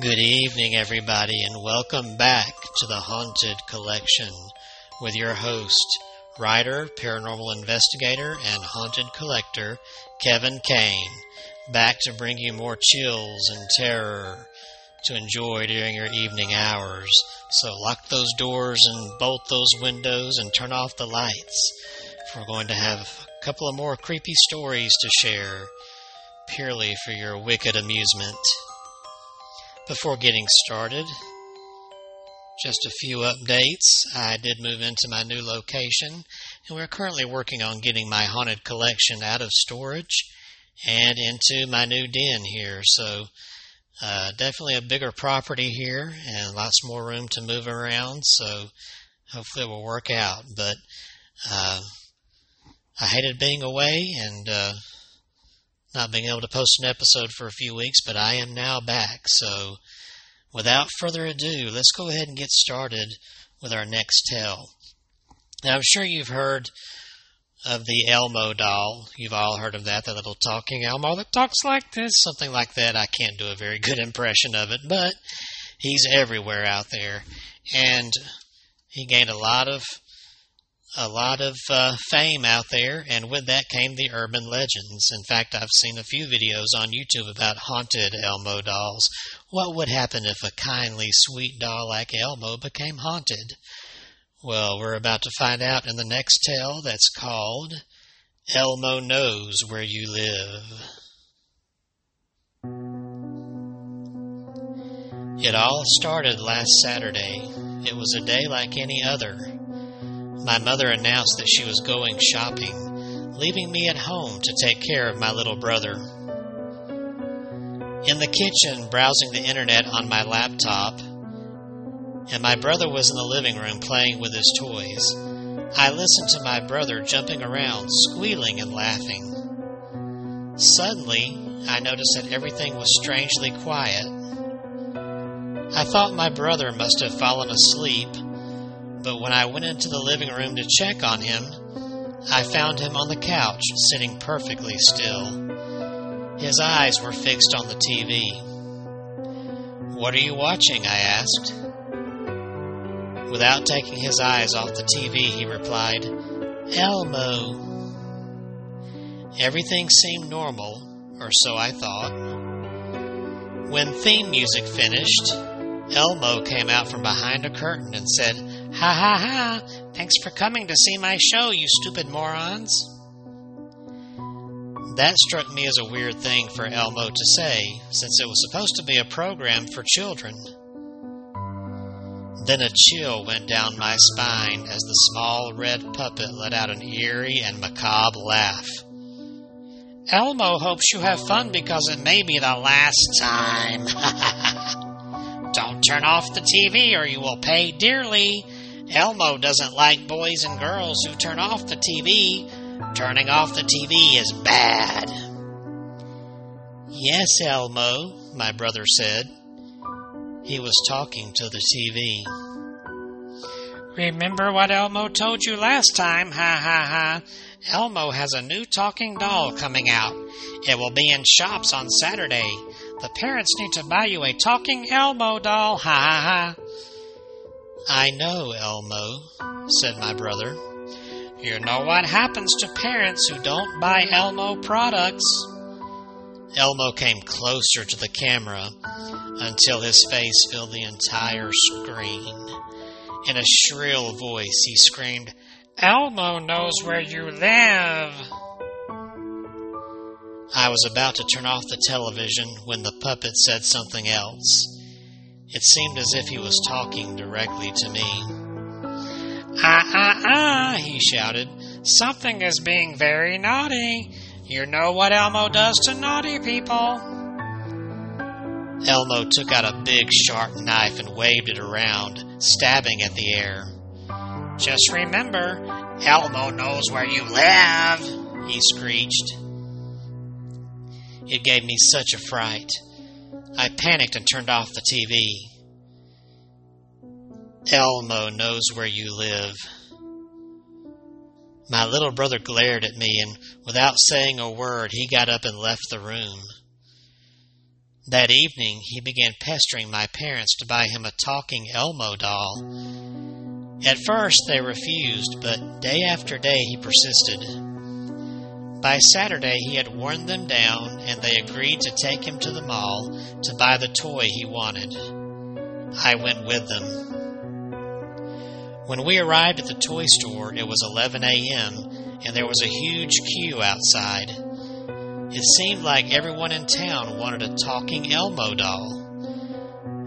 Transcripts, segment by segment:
Good evening, everybody, and welcome back to the Haunted Collection with your host, writer, paranormal investigator, and haunted collector, Kevin Kane, back to bring you more chills and terror to enjoy during your evening hours. So lock those doors and bolt those windows and turn off the lights. We're going to have a couple of more creepy stories to share, purely for your wicked amusement. Before getting started, just a few updates. I did move into my new location, and we're currently working on getting my haunted collection out of storage and into my new den here. So, uh, definitely a bigger property here and lots more room to move around. So, hopefully, it will work out. But uh, I hated being away and uh, not being able to post an episode for a few weeks, but I am now back. So, without further ado, let's go ahead and get started with our next tale. Now, I'm sure you've heard of the Elmo doll. You've all heard of that, that little talking Elmo that talks like this, something like that. I can't do a very good impression of it, but he's everywhere out there. And he gained a lot of a lot of uh, fame out there, and with that came the urban legends. In fact, I've seen a few videos on YouTube about haunted Elmo dolls. What would happen if a kindly, sweet doll like Elmo became haunted? Well, we're about to find out in the next tale that's called Elmo Knows Where You Live. It all started last Saturday. It was a day like any other. My mother announced that she was going shopping, leaving me at home to take care of my little brother. In the kitchen, browsing the internet on my laptop, and my brother was in the living room playing with his toys. I listened to my brother jumping around, squealing and laughing. Suddenly, I noticed that everything was strangely quiet. I thought my brother must have fallen asleep but when I went into the living room to check on him, I found him on the couch, sitting perfectly still. His eyes were fixed on the TV. What are you watching? I asked. Without taking his eyes off the TV, he replied, Elmo. Everything seemed normal, or so I thought. When theme music finished, Elmo came out from behind a curtain and said, Ha ha ha! Thanks for coming to see my show, you stupid morons! That struck me as a weird thing for Elmo to say, since it was supposed to be a program for children. Then a chill went down my spine as the small red puppet let out an eerie and macabre laugh. Elmo hopes you have fun because it may be the last time. Don't turn off the TV or you will pay dearly. Elmo doesn't like boys and girls who turn off the TV. Turning off the TV is bad. Yes, Elmo, my brother said. He was talking to the TV. Remember what Elmo told you last time? Ha ha ha. Elmo has a new talking doll coming out. It will be in shops on Saturday. The parents need to buy you a talking Elmo doll. Ha ha ha. I know, Elmo, said my brother. You know what happens to parents who don't buy Elmo products. Elmo came closer to the camera until his face filled the entire screen. In a shrill voice, he screamed, Elmo knows where you live. I was about to turn off the television when the puppet said something else. It seemed as if he was talking directly to me. Ah, ah, ah, he shouted. Something is being very naughty. You know what Elmo does to naughty people. Elmo took out a big sharp knife and waved it around, stabbing at the air. Just remember, Elmo knows where you live, he screeched. It gave me such a fright. I panicked and turned off the TV. Elmo knows where you live. My little brother glared at me, and without saying a word, he got up and left the room. That evening, he began pestering my parents to buy him a talking Elmo doll. At first, they refused, but day after day he persisted. By Saturday, he had worn them down, and they agreed to take him to the mall to buy the toy he wanted. I went with them. When we arrived at the toy store, it was 11 a.m., and there was a huge queue outside. It seemed like everyone in town wanted a talking Elmo doll.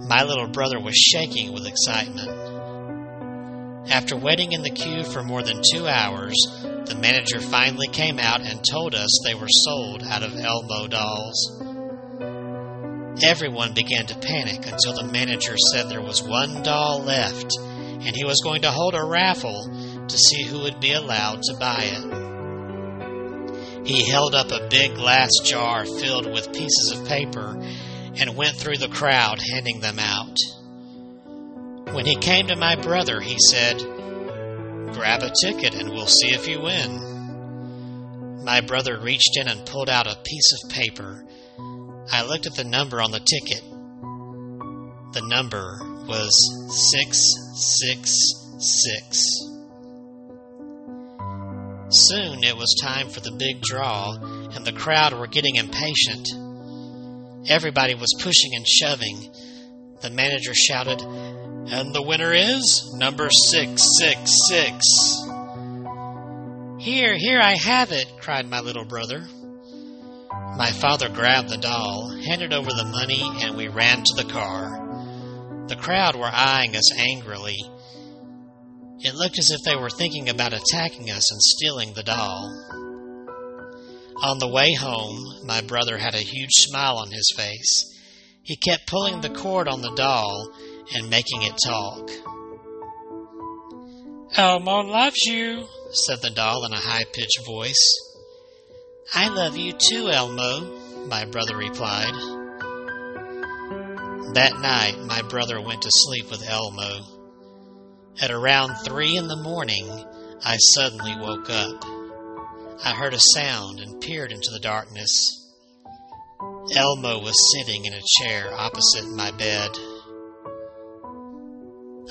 My little brother was shaking with excitement. After waiting in the queue for more than two hours, the manager finally came out and told us they were sold out of Elmo dolls. Everyone began to panic until the manager said there was one doll left and he was going to hold a raffle to see who would be allowed to buy it. He held up a big glass jar filled with pieces of paper and went through the crowd handing them out. When he came to my brother, he said, Grab a ticket and we'll see if you win. My brother reached in and pulled out a piece of paper. I looked at the number on the ticket. The number was 666. Soon it was time for the big draw, and the crowd were getting impatient. Everybody was pushing and shoving. The manager shouted, and the winner is number 666. Here, here, I have it, cried my little brother. My father grabbed the doll, handed over the money, and we ran to the car. The crowd were eyeing us angrily. It looked as if they were thinking about attacking us and stealing the doll. On the way home, my brother had a huge smile on his face. He kept pulling the cord on the doll and making it talk. Elmo loves you, said the doll in a high pitched voice. I love you too, Elmo, my brother replied. That night, my brother went to sleep with Elmo. At around three in the morning, I suddenly woke up. I heard a sound and peered into the darkness. Elmo was sitting in a chair opposite my bed.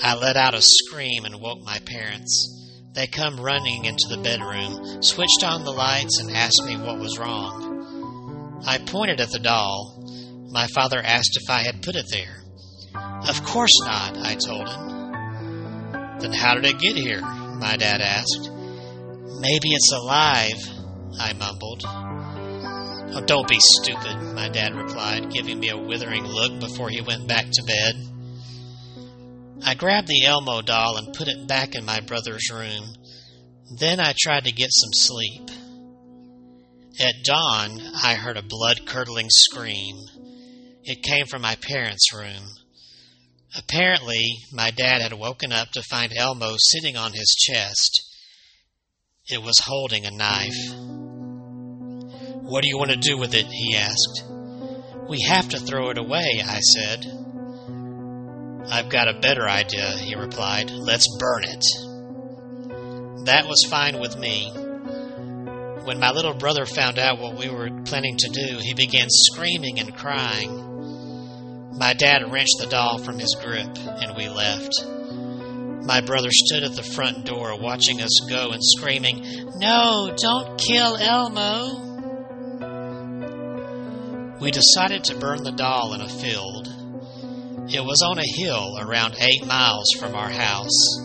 I let out a scream and woke my parents. They come running into the bedroom, switched on the lights, and asked me what was wrong. I pointed at the doll. My father asked if I had put it there. Of course not, I told him. Then how did it get here? My dad asked. Maybe it's alive, I mumbled. Oh, don't be stupid, my dad replied, giving me a withering look before he went back to bed. I grabbed the Elmo doll and put it back in my brother's room. Then I tried to get some sleep. At dawn, I heard a blood curdling scream. It came from my parents' room. Apparently, my dad had woken up to find Elmo sitting on his chest. It was holding a knife. What do you want to do with it? he asked. We have to throw it away, I said. I've got a better idea, he replied. Let's burn it. That was fine with me. When my little brother found out what we were planning to do, he began screaming and crying. My dad wrenched the doll from his grip, and we left. My brother stood at the front door watching us go and screaming, No, don't kill Elmo! We decided to burn the doll in a field. It was on a hill around eight miles from our house.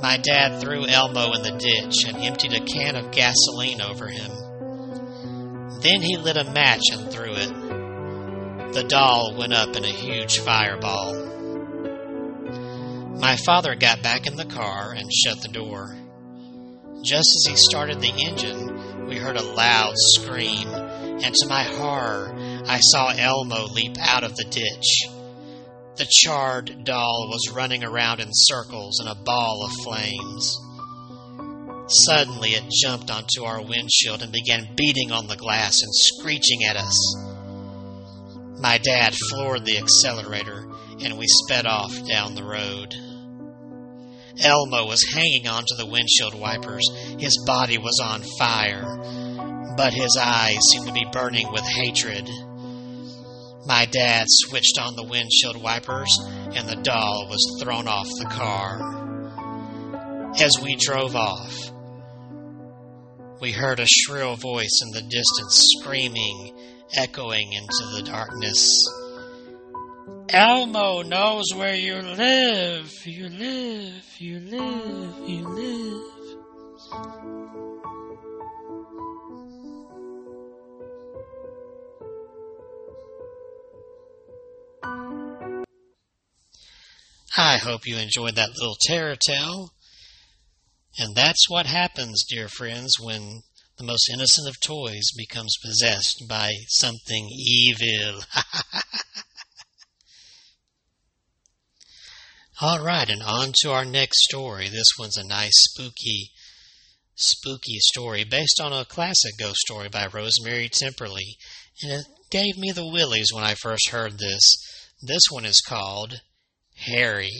My dad threw Elmo in the ditch and emptied a can of gasoline over him. Then he lit a match and threw it. The doll went up in a huge fireball. My father got back in the car and shut the door. Just as he started the engine, we heard a loud scream, and to my horror, I saw Elmo leap out of the ditch. The charred doll was running around in circles in a ball of flames. Suddenly it jumped onto our windshield and began beating on the glass and screeching at us. My dad floored the accelerator and we sped off down the road. Elmo was hanging onto the windshield wipers. His body was on fire, but his eyes seemed to be burning with hatred. My dad switched on the windshield wipers and the doll was thrown off the car. As we drove off, we heard a shrill voice in the distance screaming, echoing into the darkness. Elmo knows where you live, you live, you live, you live. I hope you enjoyed that little terror tale. And that's what happens, dear friends, when the most innocent of toys becomes possessed by something evil. All right, and on to our next story. This one's a nice, spooky, spooky story based on a classic ghost story by Rosemary Timperley. And it gave me the willies when I first heard this. This one is called Harry.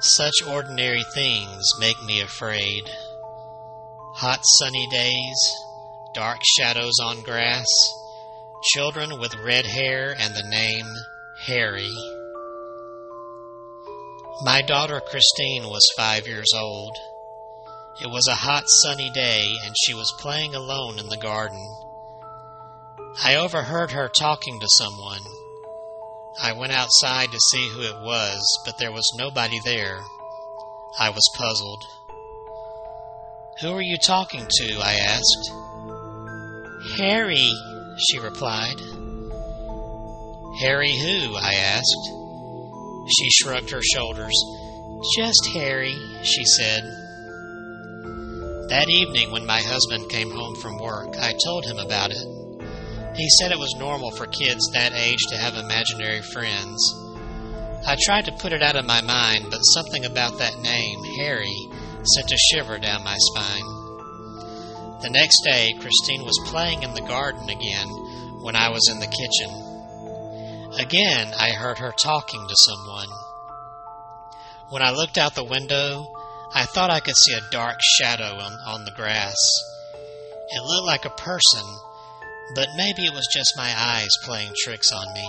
Such ordinary things make me afraid. Hot sunny days, dark shadows on grass, children with red hair and the name Harry. My daughter Christine was five years old. It was a hot sunny day and she was playing alone in the garden. I overheard her talking to someone. I went outside to see who it was, but there was nobody there. I was puzzled. Who are you talking to? I asked. Harry, she replied. Harry who? I asked. She shrugged her shoulders. Just Harry, she said. That evening, when my husband came home from work, I told him about it. He said it was normal for kids that age to have imaginary friends. I tried to put it out of my mind, but something about that name, Harry, sent a shiver down my spine. The next day, Christine was playing in the garden again when I was in the kitchen. Again, I heard her talking to someone. When I looked out the window, I thought I could see a dark shadow on, on the grass. It looked like a person, but maybe it was just my eyes playing tricks on me.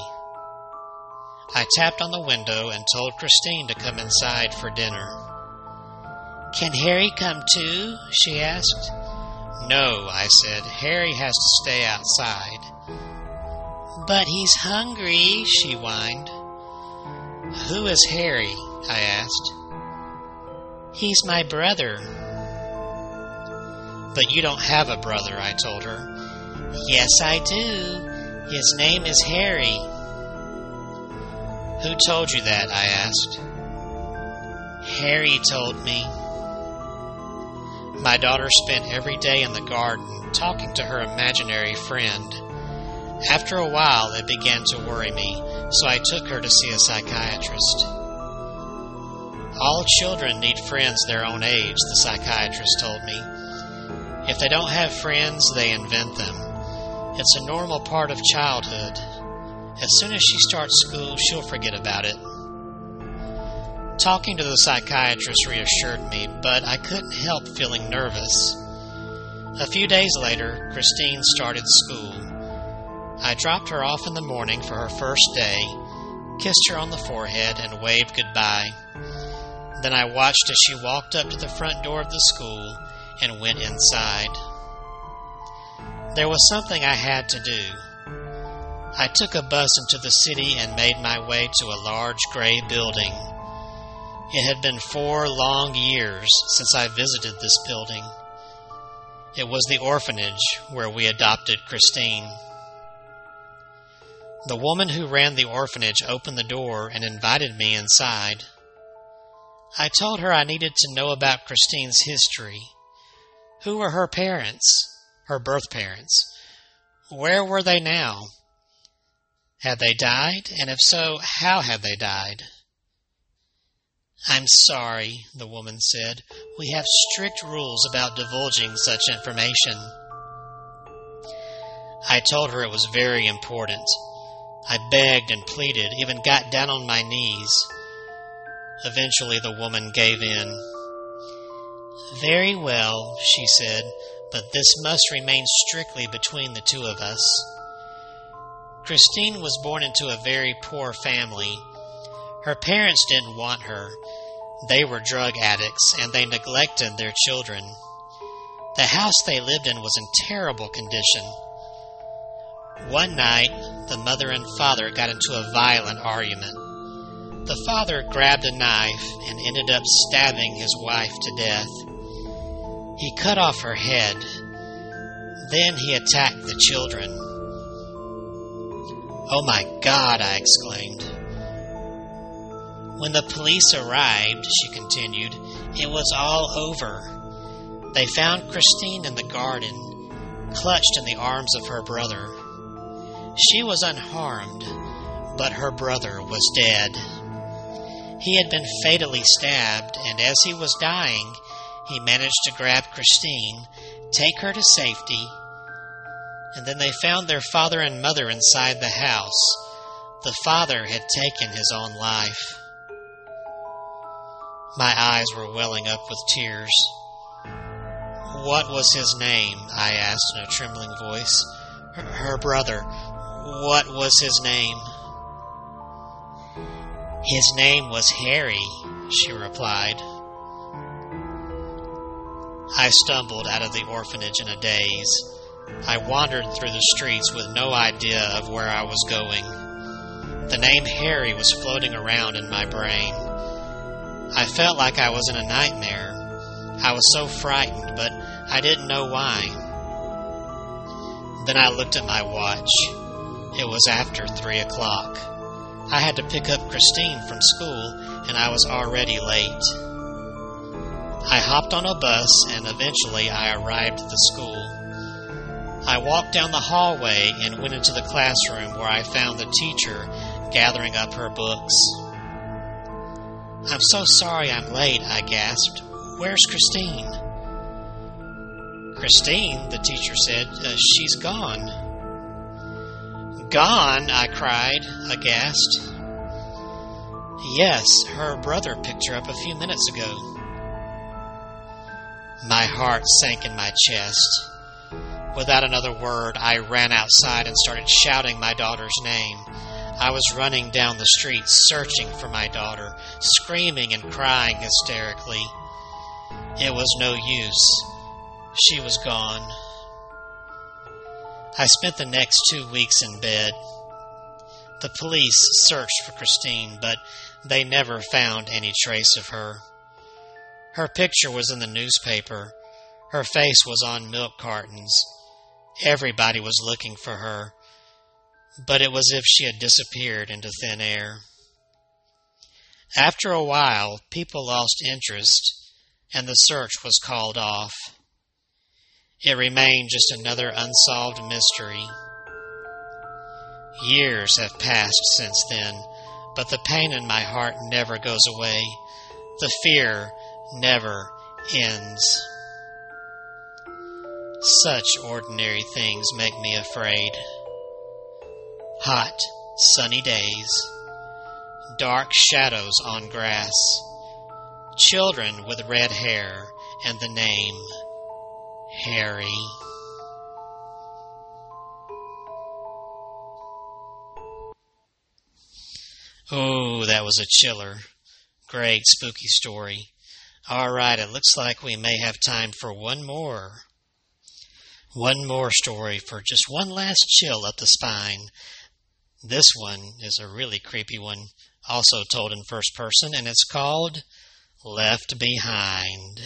I tapped on the window and told Christine to come inside for dinner. Can Harry come too? she asked. No, I said. Harry has to stay outside. But he's hungry, she whined. Who is Harry? I asked. He's my brother. But you don't have a brother, I told her. Yes, I do. His name is Harry. Who told you that? I asked. Harry told me. My daughter spent every day in the garden talking to her imaginary friend. After a while, it began to worry me, so I took her to see a psychiatrist. All children need friends their own age, the psychiatrist told me. If they don't have friends, they invent them. It's a normal part of childhood. As soon as she starts school, she'll forget about it. Talking to the psychiatrist reassured me, but I couldn't help feeling nervous. A few days later, Christine started school. I dropped her off in the morning for her first day, kissed her on the forehead, and waved goodbye. Then I watched as she walked up to the front door of the school and went inside. There was something I had to do. I took a bus into the city and made my way to a large gray building. It had been four long years since I visited this building. It was the orphanage where we adopted Christine. The woman who ran the orphanage opened the door and invited me inside. I told her I needed to know about Christine's history. Who were her parents? Her birth parents. Where were they now? Had they died? And if so, how had they died? I'm sorry, the woman said. We have strict rules about divulging such information. I told her it was very important. I begged and pleaded, even got down on my knees. Eventually, the woman gave in. Very well, she said, but this must remain strictly between the two of us. Christine was born into a very poor family. Her parents didn't want her. They were drug addicts and they neglected their children. The house they lived in was in terrible condition. One night, the mother and father got into a violent argument. The father grabbed a knife and ended up stabbing his wife to death. He cut off her head. Then he attacked the children. Oh my God, I exclaimed. When the police arrived, she continued, it was all over. They found Christine in the garden, clutched in the arms of her brother. She was unharmed, but her brother was dead. He had been fatally stabbed, and as he was dying, he managed to grab Christine, take her to safety, and then they found their father and mother inside the house. The father had taken his own life. My eyes were welling up with tears. What was his name? I asked in a trembling voice. Her, her brother. What was his name? His name was Harry, she replied. I stumbled out of the orphanage in a daze. I wandered through the streets with no idea of where I was going. The name Harry was floating around in my brain. I felt like I was in a nightmare. I was so frightened, but I didn't know why. Then I looked at my watch. It was after three o'clock. I had to pick up Christine from school, and I was already late. I hopped on a bus, and eventually I arrived at the school. I walked down the hallway and went into the classroom where I found the teacher gathering up her books. I'm so sorry I'm late, I gasped. Where's Christine? Christine, the teacher said, uh, she's gone. Gone, I cried, aghast. Yes, her brother picked her up a few minutes ago. My heart sank in my chest. Without another word, I ran outside and started shouting my daughter's name. I was running down the street searching for my daughter, screaming and crying hysterically. It was no use. She was gone. I spent the next two weeks in bed. The police searched for Christine, but they never found any trace of her. Her picture was in the newspaper. Her face was on milk cartons. Everybody was looking for her, but it was as if she had disappeared into thin air. After a while, people lost interest, and the search was called off. It remained just another unsolved mystery. Years have passed since then, but the pain in my heart never goes away. The fear never ends. Such ordinary things make me afraid. Hot, sunny days, dark shadows on grass, children with red hair, and the name Harry. Oh, that was a chiller. Great spooky story. All right, it looks like we may have time for one more. One more story for just one last chill up the spine. This one is a really creepy one, also told in first person, and it's called Left Behind.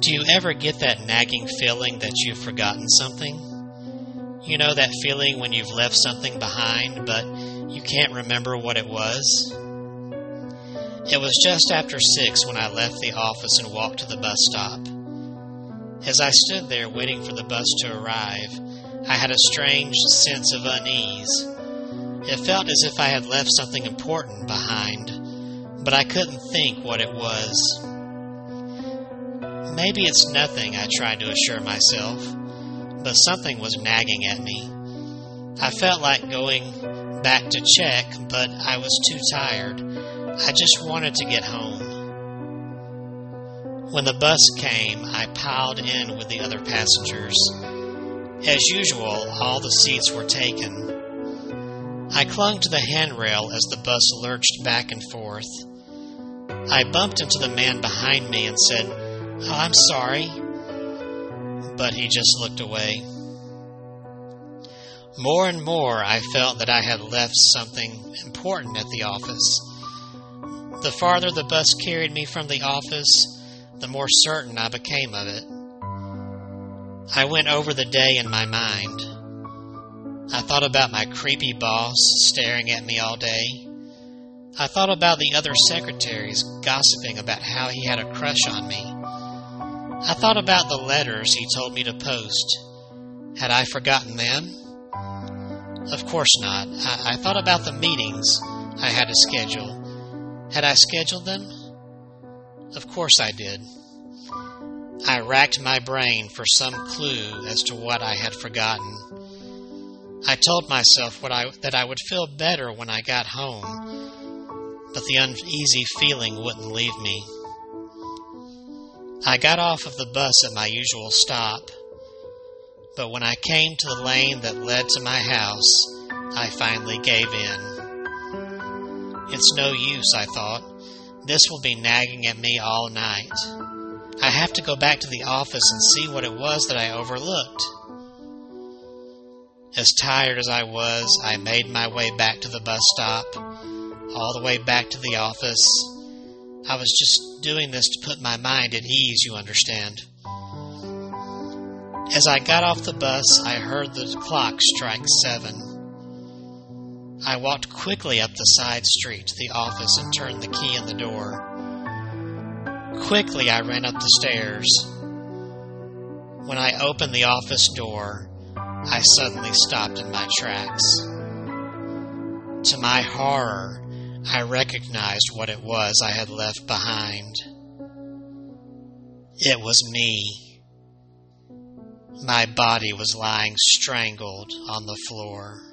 Do you ever get that nagging feeling that you've forgotten something? You know that feeling when you've left something behind, but you can't remember what it was? It was just after six when I left the office and walked to the bus stop. As I stood there waiting for the bus to arrive, I had a strange sense of unease. It felt as if I had left something important behind, but I couldn't think what it was. Maybe it's nothing, I tried to assure myself, but something was nagging at me. I felt like going back to check, but I was too tired. I just wanted to get home. When the bus came, I piled in with the other passengers. As usual, all the seats were taken. I clung to the handrail as the bus lurched back and forth. I bumped into the man behind me and said, oh, I'm sorry. But he just looked away. More and more, I felt that I had left something important at the office. The farther the bus carried me from the office, the more certain I became of it. I went over the day in my mind. I thought about my creepy boss staring at me all day. I thought about the other secretaries gossiping about how he had a crush on me. I thought about the letters he told me to post. Had I forgotten them? Of course not. I, I thought about the meetings I had to schedule. Had I scheduled them? Of course I did. I racked my brain for some clue as to what I had forgotten. I told myself I, that I would feel better when I got home, but the uneasy feeling wouldn't leave me. I got off of the bus at my usual stop but when I came to the lane that led to my house, I finally gave in. It's no use, I thought. This will be nagging at me all night. I have to go back to the office and see what it was that I overlooked. As tired as I was, I made my way back to the bus stop, all the way back to the office. I was just doing this to put my mind at ease, you understand. As I got off the bus, I heard the clock strike seven. I walked quickly up the side street to the office and turned the key in the door. Quickly, I ran up the stairs. When I opened the office door, I suddenly stopped in my tracks. To my horror, I recognized what it was I had left behind. It was me. My body was lying strangled on the floor.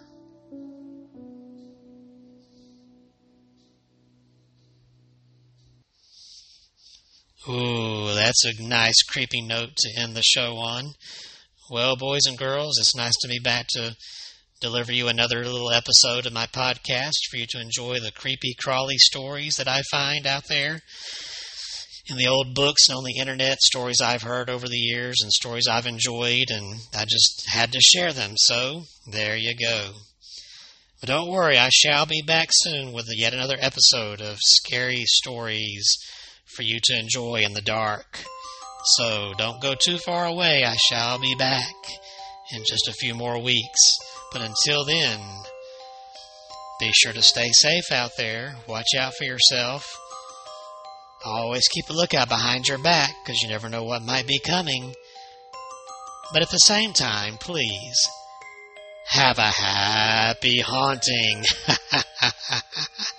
Ooh, that's a nice creepy note to end the show on. Well, boys and girls, it's nice to be back to deliver you another little episode of my podcast for you to enjoy the creepy crawly stories that I find out there in the old books and on the internet, stories I've heard over the years and stories I've enjoyed, and I just had to share them. So there you go. But don't worry, I shall be back soon with yet another episode of scary stories for you to enjoy in the dark. So don't go too far away. I shall be back in just a few more weeks. But until then, be sure to stay safe out there. Watch out for yourself Always keep a lookout behind your back because you never know what might be coming. But at the same time, please, have a happy haunting.